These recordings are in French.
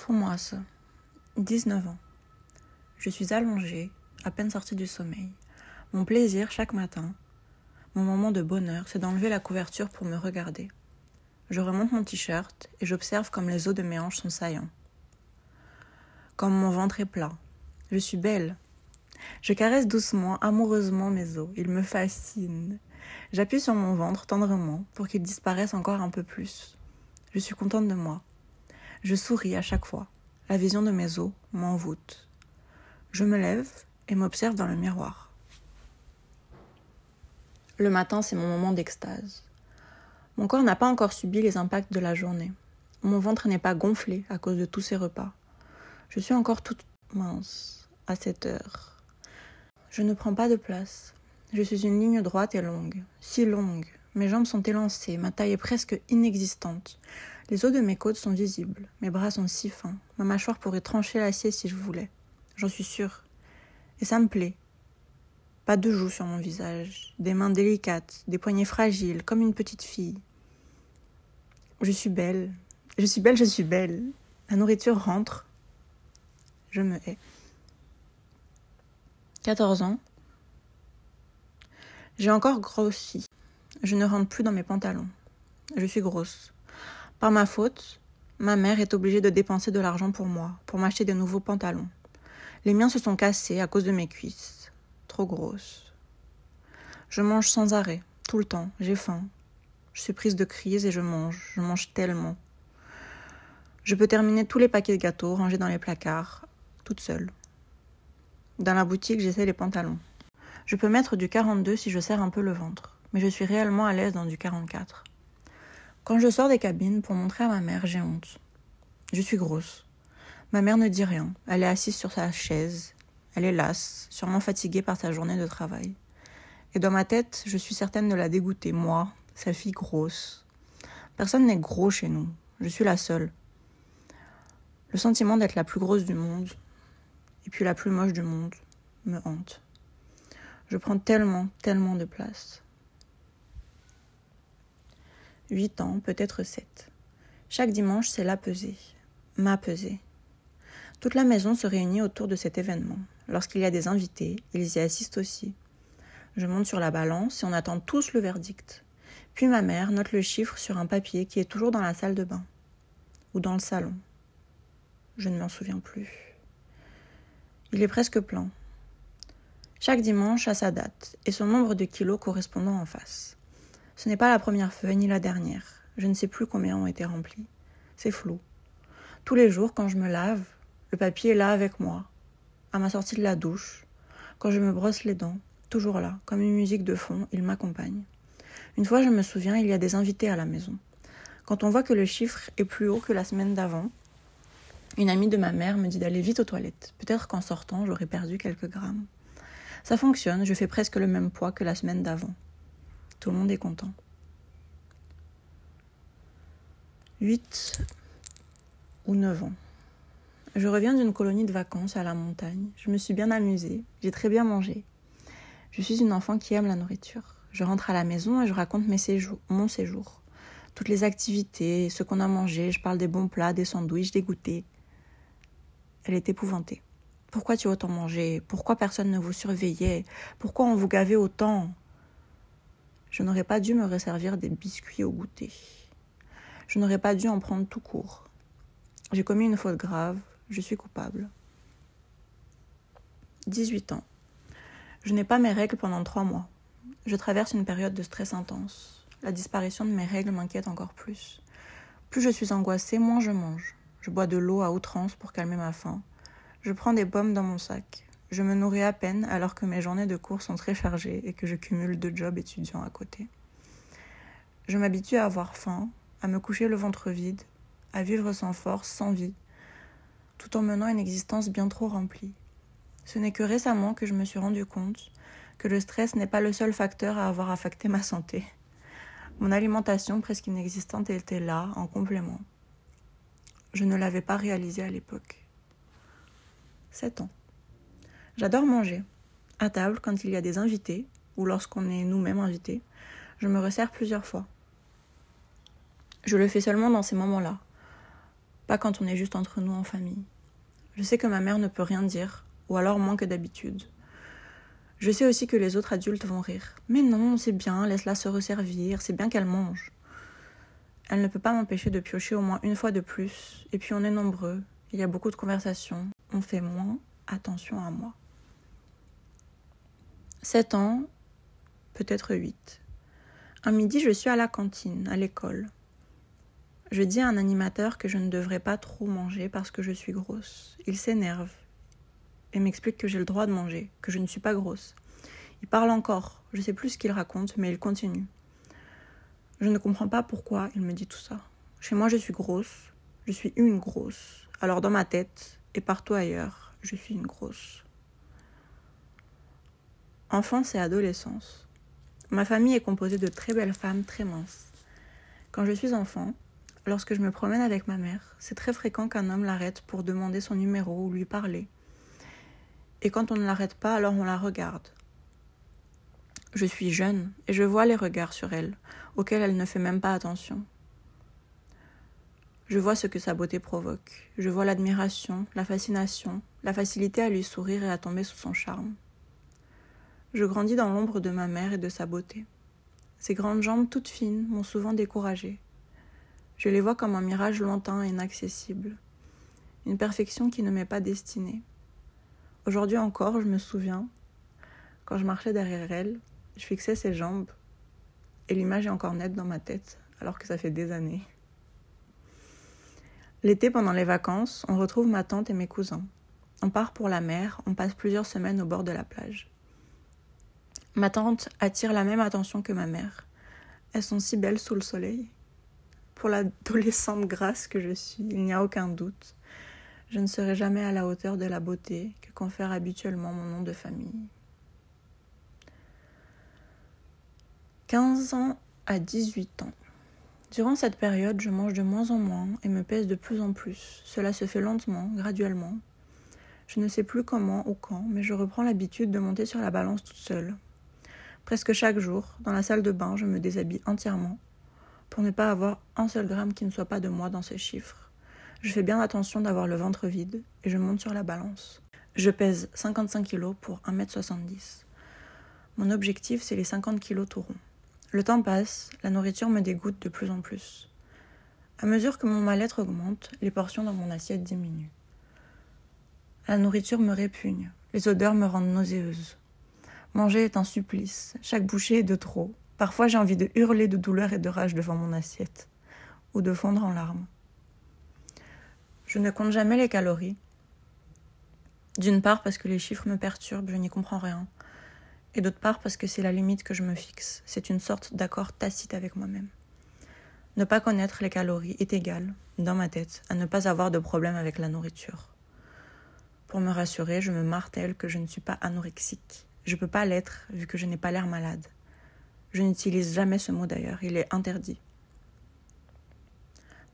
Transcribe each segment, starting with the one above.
Fromoise, 19 ans. Je suis allongée, à peine sortie du sommeil. Mon plaisir chaque matin, mon moment de bonheur, c'est d'enlever la couverture pour me regarder. Je remonte mon t-shirt et j'observe comme les os de mes hanches sont saillants. Comme mon ventre est plat. Je suis belle. Je caresse doucement, amoureusement mes os. Ils me fascinent. J'appuie sur mon ventre tendrement pour qu'ils disparaissent encore un peu plus. Je suis contente de moi. Je souris à chaque fois. La vision de mes os m'envoûte. Je me lève et m'observe dans le miroir. Le matin, c'est mon moment d'extase. Mon corps n'a pas encore subi les impacts de la journée. Mon ventre n'est pas gonflé à cause de tous ces repas. Je suis encore toute mince à cette heure. Je ne prends pas de place. Je suis une ligne droite et longue, si longue. Mes jambes sont élancées, ma taille est presque inexistante. Les os de mes côtes sont visibles, mes bras sont si fins, ma mâchoire pourrait trancher l'acier si je voulais. J'en suis sûre. Et ça me plaît. Pas de joues sur mon visage, des mains délicates, des poignets fragiles, comme une petite fille. Je suis belle, je suis belle, je suis belle. La nourriture rentre. Je me hais. 14 ans. J'ai encore grossi. Je ne rentre plus dans mes pantalons. Je suis grosse. Par ma faute, ma mère est obligée de dépenser de l'argent pour moi, pour m'acheter de nouveaux pantalons. Les miens se sont cassés à cause de mes cuisses, trop grosses. Je mange sans arrêt, tout le temps, j'ai faim. Je suis prise de crise et je mange, je mange tellement. Je peux terminer tous les paquets de gâteaux rangés dans les placards, toute seule. Dans la boutique, j'essaie les pantalons. Je peux mettre du 42 si je serre un peu le ventre, mais je suis réellement à l'aise dans du 44. Quand je sors des cabines pour montrer à ma mère, j'ai honte. Je suis grosse. Ma mère ne dit rien. Elle est assise sur sa chaise. Elle est lasse, sûrement fatiguée par sa journée de travail. Et dans ma tête, je suis certaine de la dégoûter, moi, sa fille grosse. Personne n'est gros chez nous. Je suis la seule. Le sentiment d'être la plus grosse du monde, et puis la plus moche du monde, me hante. Je prends tellement, tellement de place. 8 ans, peut-être 7. Chaque dimanche, c'est la pesée, ma pesée. Toute la maison se réunit autour de cet événement. Lorsqu'il y a des invités, ils y assistent aussi. Je monte sur la balance et on attend tous le verdict. Puis ma mère note le chiffre sur un papier qui est toujours dans la salle de bain ou dans le salon. Je ne m'en souviens plus. Il est presque plein. Chaque dimanche a sa date et son nombre de kilos correspondant en face. Ce n'est pas la première feuille ni la dernière. Je ne sais plus combien ont été remplis. C'est flou. Tous les jours, quand je me lave, le papier est là avec moi. À ma sortie de la douche, quand je me brosse les dents, toujours là, comme une musique de fond, il m'accompagne. Une fois, je me souviens, il y a des invités à la maison. Quand on voit que le chiffre est plus haut que la semaine d'avant, une amie de ma mère me dit d'aller vite aux toilettes. Peut-être qu'en sortant, j'aurais perdu quelques grammes. Ça fonctionne, je fais presque le même poids que la semaine d'avant. Tout le monde est content. 8 ou 9 ans. Je reviens d'une colonie de vacances à la montagne. Je me suis bien amusée. J'ai très bien mangé. Je suis une enfant qui aime la nourriture. Je rentre à la maison et je raconte mes séjours, mon séjour. Toutes les activités, ce qu'on a mangé. Je parle des bons plats, des sandwichs, des goûters. Elle est épouvantée. Pourquoi tu as autant mangé? Pourquoi personne ne vous surveillait? Pourquoi on vous gavait autant? Je n'aurais pas dû me resservir des biscuits au goûter. Je n'aurais pas dû en prendre tout court. J'ai commis une faute grave, je suis coupable. 18 ans. Je n'ai pas mes règles pendant trois mois. Je traverse une période de stress intense. La disparition de mes règles m'inquiète encore plus. Plus je suis angoissée, moins je mange. Je bois de l'eau à outrance pour calmer ma faim. Je prends des pommes dans mon sac. Je me nourris à peine alors que mes journées de cours sont très chargées et que je cumule deux jobs étudiants à côté. Je m'habitue à avoir faim, à me coucher le ventre vide, à vivre sans force, sans vie, tout en menant une existence bien trop remplie. Ce n'est que récemment que je me suis rendu compte que le stress n'est pas le seul facteur à avoir affecté ma santé. Mon alimentation presque inexistante était là, en complément. Je ne l'avais pas réalisé à l'époque. Sept ans. J'adore manger. À table, quand il y a des invités, ou lorsqu'on est nous-mêmes invités, je me resserre plusieurs fois. Je le fais seulement dans ces moments-là. Pas quand on est juste entre nous en famille. Je sais que ma mère ne peut rien dire, ou alors moins que d'habitude. Je sais aussi que les autres adultes vont rire. Mais non, c'est bien, laisse-la se resservir, c'est bien qu'elle mange. Elle ne peut pas m'empêcher de piocher au moins une fois de plus, et puis on est nombreux, il y a beaucoup de conversations, on fait moins attention à moi. Sept ans, peut-être huit. Un midi, je suis à la cantine, à l'école. Je dis à un animateur que je ne devrais pas trop manger parce que je suis grosse. Il s'énerve et m'explique que j'ai le droit de manger, que je ne suis pas grosse. Il parle encore, je sais plus ce qu'il raconte, mais il continue. Je ne comprends pas pourquoi il me dit tout ça. Chez moi, je suis grosse, je suis une grosse. Alors dans ma tête et partout ailleurs, je suis une grosse. Enfance et adolescence. Ma famille est composée de très belles femmes très minces. Quand je suis enfant, lorsque je me promène avec ma mère, c'est très fréquent qu'un homme l'arrête pour demander son numéro ou lui parler. Et quand on ne l'arrête pas, alors on la regarde. Je suis jeune et je vois les regards sur elle, auxquels elle ne fait même pas attention. Je vois ce que sa beauté provoque. Je vois l'admiration, la fascination, la facilité à lui sourire et à tomber sous son charme. Je grandis dans l'ombre de ma mère et de sa beauté. Ses grandes jambes toutes fines m'ont souvent découragée. Je les vois comme un mirage lointain et inaccessible, une perfection qui ne m'est pas destinée. Aujourd'hui encore, je me souviens, quand je marchais derrière elle, je fixais ses jambes et l'image est encore nette dans ma tête, alors que ça fait des années. L'été, pendant les vacances, on retrouve ma tante et mes cousins. On part pour la mer, on passe plusieurs semaines au bord de la plage. Ma tante attire la même attention que ma mère. Elles sont si belles sous le soleil. Pour l'adolescente grasse que je suis, il n'y a aucun doute. Je ne serai jamais à la hauteur de la beauté que confère habituellement mon nom de famille. 15 ans à 18 ans. Durant cette période, je mange de moins en moins et me pèse de plus en plus. Cela se fait lentement, graduellement. Je ne sais plus comment ou quand, mais je reprends l'habitude de monter sur la balance toute seule. Presque chaque jour, dans la salle de bain, je me déshabille entièrement pour ne pas avoir un seul gramme qui ne soit pas de moi dans ces chiffres. Je fais bien attention d'avoir le ventre vide et je monte sur la balance. Je pèse 55 kg pour 1m70. Mon objectif, c'est les 50 kg tout. Le temps passe, la nourriture me dégoûte de plus en plus. À mesure que mon mal-être augmente, les portions dans mon assiette diminuent. La nourriture me répugne, les odeurs me rendent nauséeuse. Manger est un supplice, chaque bouchée est de trop. Parfois j'ai envie de hurler de douleur et de rage devant mon assiette, ou de fondre en larmes. Je ne compte jamais les calories. D'une part parce que les chiffres me perturbent, je n'y comprends rien et d'autre part parce que c'est la limite que je me fixe. C'est une sorte d'accord tacite avec moi-même. Ne pas connaître les calories est égal, dans ma tête, à ne pas avoir de problème avec la nourriture. Pour me rassurer, je me martèle que je ne suis pas anorexique. Je ne peux pas l'être vu que je n'ai pas l'air malade. Je n'utilise jamais ce mot d'ailleurs, il est interdit.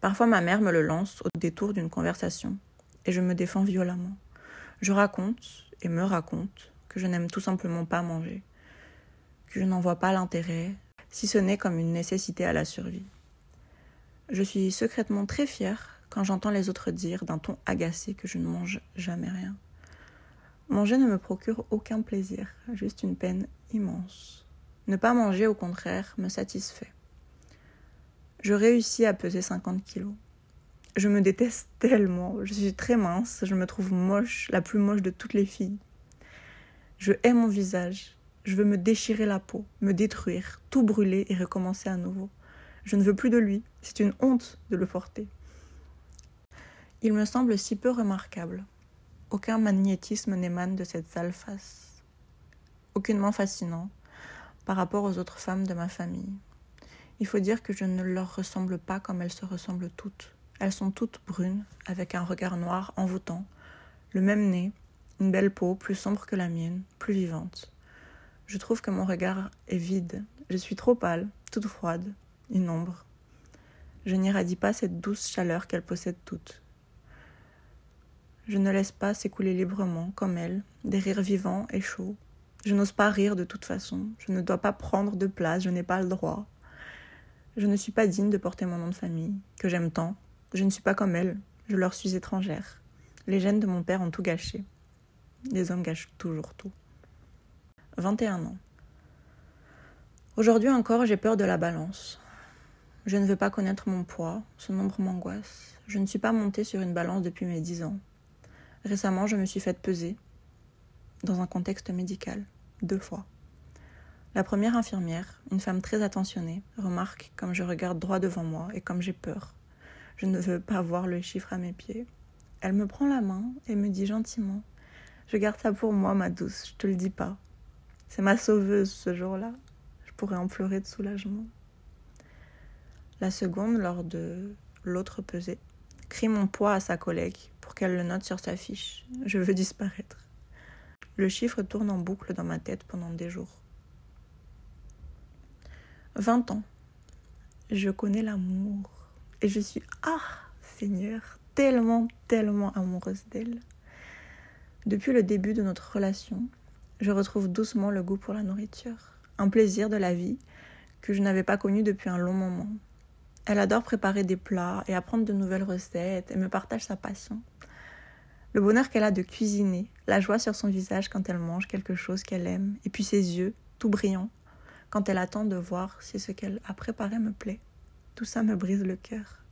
Parfois ma mère me le lance au détour d'une conversation, et je me défends violemment. Je raconte et me raconte que je n'aime tout simplement pas manger, que je n'en vois pas l'intérêt, si ce n'est comme une nécessité à la survie. Je suis secrètement très fière quand j'entends les autres dire d'un ton agacé que je ne mange jamais rien. Manger ne me procure aucun plaisir, juste une peine immense. Ne pas manger, au contraire, me satisfait. Je réussis à peser 50 kilos. Je me déteste tellement, je suis très mince, je me trouve moche, la plus moche de toutes les filles. Je hais mon visage. Je veux me déchirer la peau, me détruire, tout brûler et recommencer à nouveau. Je ne veux plus de lui. C'est une honte de le porter. Il me semble si peu remarquable. Aucun magnétisme n'émane de cette sale face. Aucunement fascinant par rapport aux autres femmes de ma famille. Il faut dire que je ne leur ressemble pas comme elles se ressemblent toutes. Elles sont toutes brunes, avec un regard noir envoûtant, le même nez, une belle peau, plus sombre que la mienne, plus vivante. Je trouve que mon regard est vide. Je suis trop pâle, toute froide, une ombre. Je n'irradie pas cette douce chaleur qu'elles possèdent toutes. Je ne laisse pas s'écouler librement, comme elles, des rires vivants et chauds. Je n'ose pas rire de toute façon. Je ne dois pas prendre de place, je n'ai pas le droit. Je ne suis pas digne de porter mon nom de famille, que j'aime tant. Je ne suis pas comme elles. Je leur suis étrangère. Les gènes de mon père ont tout gâché. Les hommes gâchent toujours tout. 21 ans. Aujourd'hui encore, j'ai peur de la balance. Je ne veux pas connaître mon poids, ce nombre m'angoisse. Je ne suis pas montée sur une balance depuis mes 10 ans. Récemment, je me suis faite peser dans un contexte médical, deux fois. La première infirmière, une femme très attentionnée, remarque comme je regarde droit devant moi et comme j'ai peur. Je ne veux pas voir le chiffre à mes pieds. Elle me prend la main et me dit gentiment Je garde ça pour moi, ma douce, je te le dis pas. C'est ma sauveuse ce jour-là. Je pourrais en pleurer de soulagement. La seconde, lors de l'autre pesée, crie mon poids à sa collègue pour qu'elle le note sur sa fiche. Je veux disparaître. Le chiffre tourne en boucle dans ma tête pendant des jours. 20 ans. Je connais l'amour. Et je suis, ah, Seigneur, tellement, tellement amoureuse d'elle. Depuis le début de notre relation, je retrouve doucement le goût pour la nourriture, un plaisir de la vie que je n'avais pas connu depuis un long moment. Elle adore préparer des plats et apprendre de nouvelles recettes et me partage sa passion. Le bonheur qu'elle a de cuisiner, la joie sur son visage quand elle mange quelque chose qu'elle aime, et puis ses yeux, tout brillants, quand elle attend de voir si ce qu'elle a préparé me plaît. Tout ça me brise le cœur.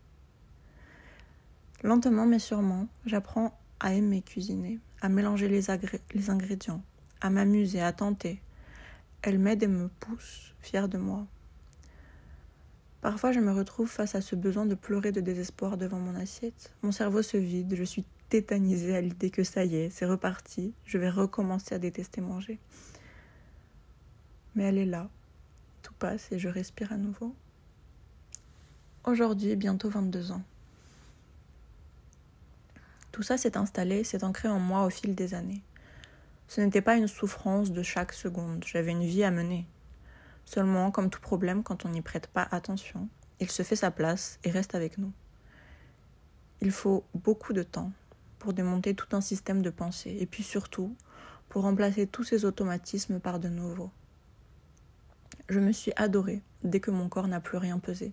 Lentement mais sûrement, j'apprends à aimer cuisiner, à mélanger les, les ingrédients, à m'amuser, à tenter. Elle m'aide et me pousse, fière de moi. Parfois, je me retrouve face à ce besoin de pleurer de désespoir devant mon assiette. Mon cerveau se vide, je suis tétanisée à l'idée que ça y est, c'est reparti, je vais recommencer à détester manger. Mais elle est là, tout passe et je respire à nouveau. Aujourd'hui, bientôt 22 ans. Tout ça s'est installé, s'est ancré en moi au fil des années. Ce n'était pas une souffrance de chaque seconde, j'avais une vie à mener. Seulement, comme tout problème, quand on n'y prête pas attention, il se fait sa place et reste avec nous. Il faut beaucoup de temps pour démonter tout un système de pensée et puis surtout pour remplacer tous ces automatismes par de nouveaux. Je me suis adorée dès que mon corps n'a plus rien pesé.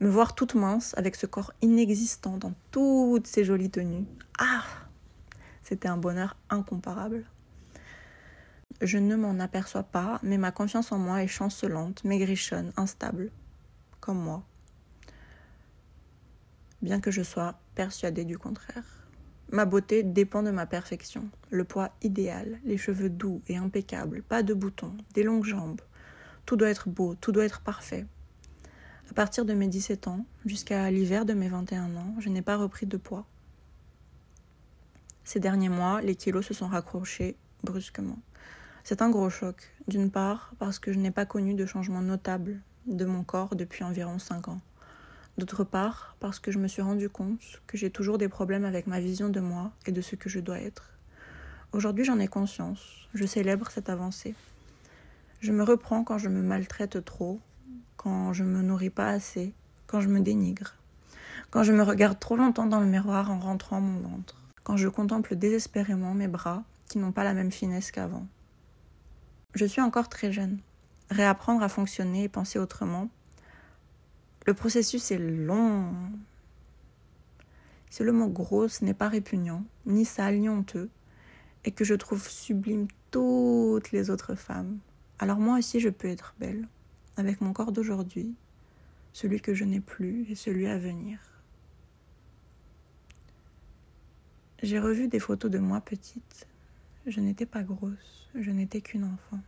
Me voir toute mince avec ce corps inexistant dans toutes ces jolies tenues. Ah C'était un bonheur incomparable. Je ne m'en aperçois pas, mais ma confiance en moi est chancelante, maigrichonne, instable, comme moi. Bien que je sois persuadée du contraire. Ma beauté dépend de ma perfection. Le poids idéal, les cheveux doux et impeccables, pas de boutons, des longues jambes, tout doit être beau, tout doit être parfait. À partir de mes 17 ans jusqu'à l'hiver de mes 21 ans, je n'ai pas repris de poids. Ces derniers mois, les kilos se sont raccrochés brusquement. C'est un gros choc, d'une part parce que je n'ai pas connu de changement notable de mon corps depuis environ 5 ans. D'autre part parce que je me suis rendu compte que j'ai toujours des problèmes avec ma vision de moi et de ce que je dois être. Aujourd'hui j'en ai conscience, je célèbre cette avancée. Je me reprends quand je me maltraite trop, quand je me nourris pas assez, quand je me dénigre, quand je me regarde trop longtemps dans le miroir en rentrant mon ventre, quand je contemple désespérément mes bras qui n'ont pas la même finesse qu'avant. Je suis encore très jeune. Réapprendre à fonctionner et penser autrement. Le processus est long. Si le mot grosse n'est pas répugnant, ni sale, ni honteux, et que je trouve sublime toutes les autres femmes, alors moi aussi je peux être belle, avec mon corps d'aujourd'hui, celui que je n'ai plus et celui à venir. J'ai revu des photos de moi petite. Je n'étais pas grosse, je n'étais qu'une enfant.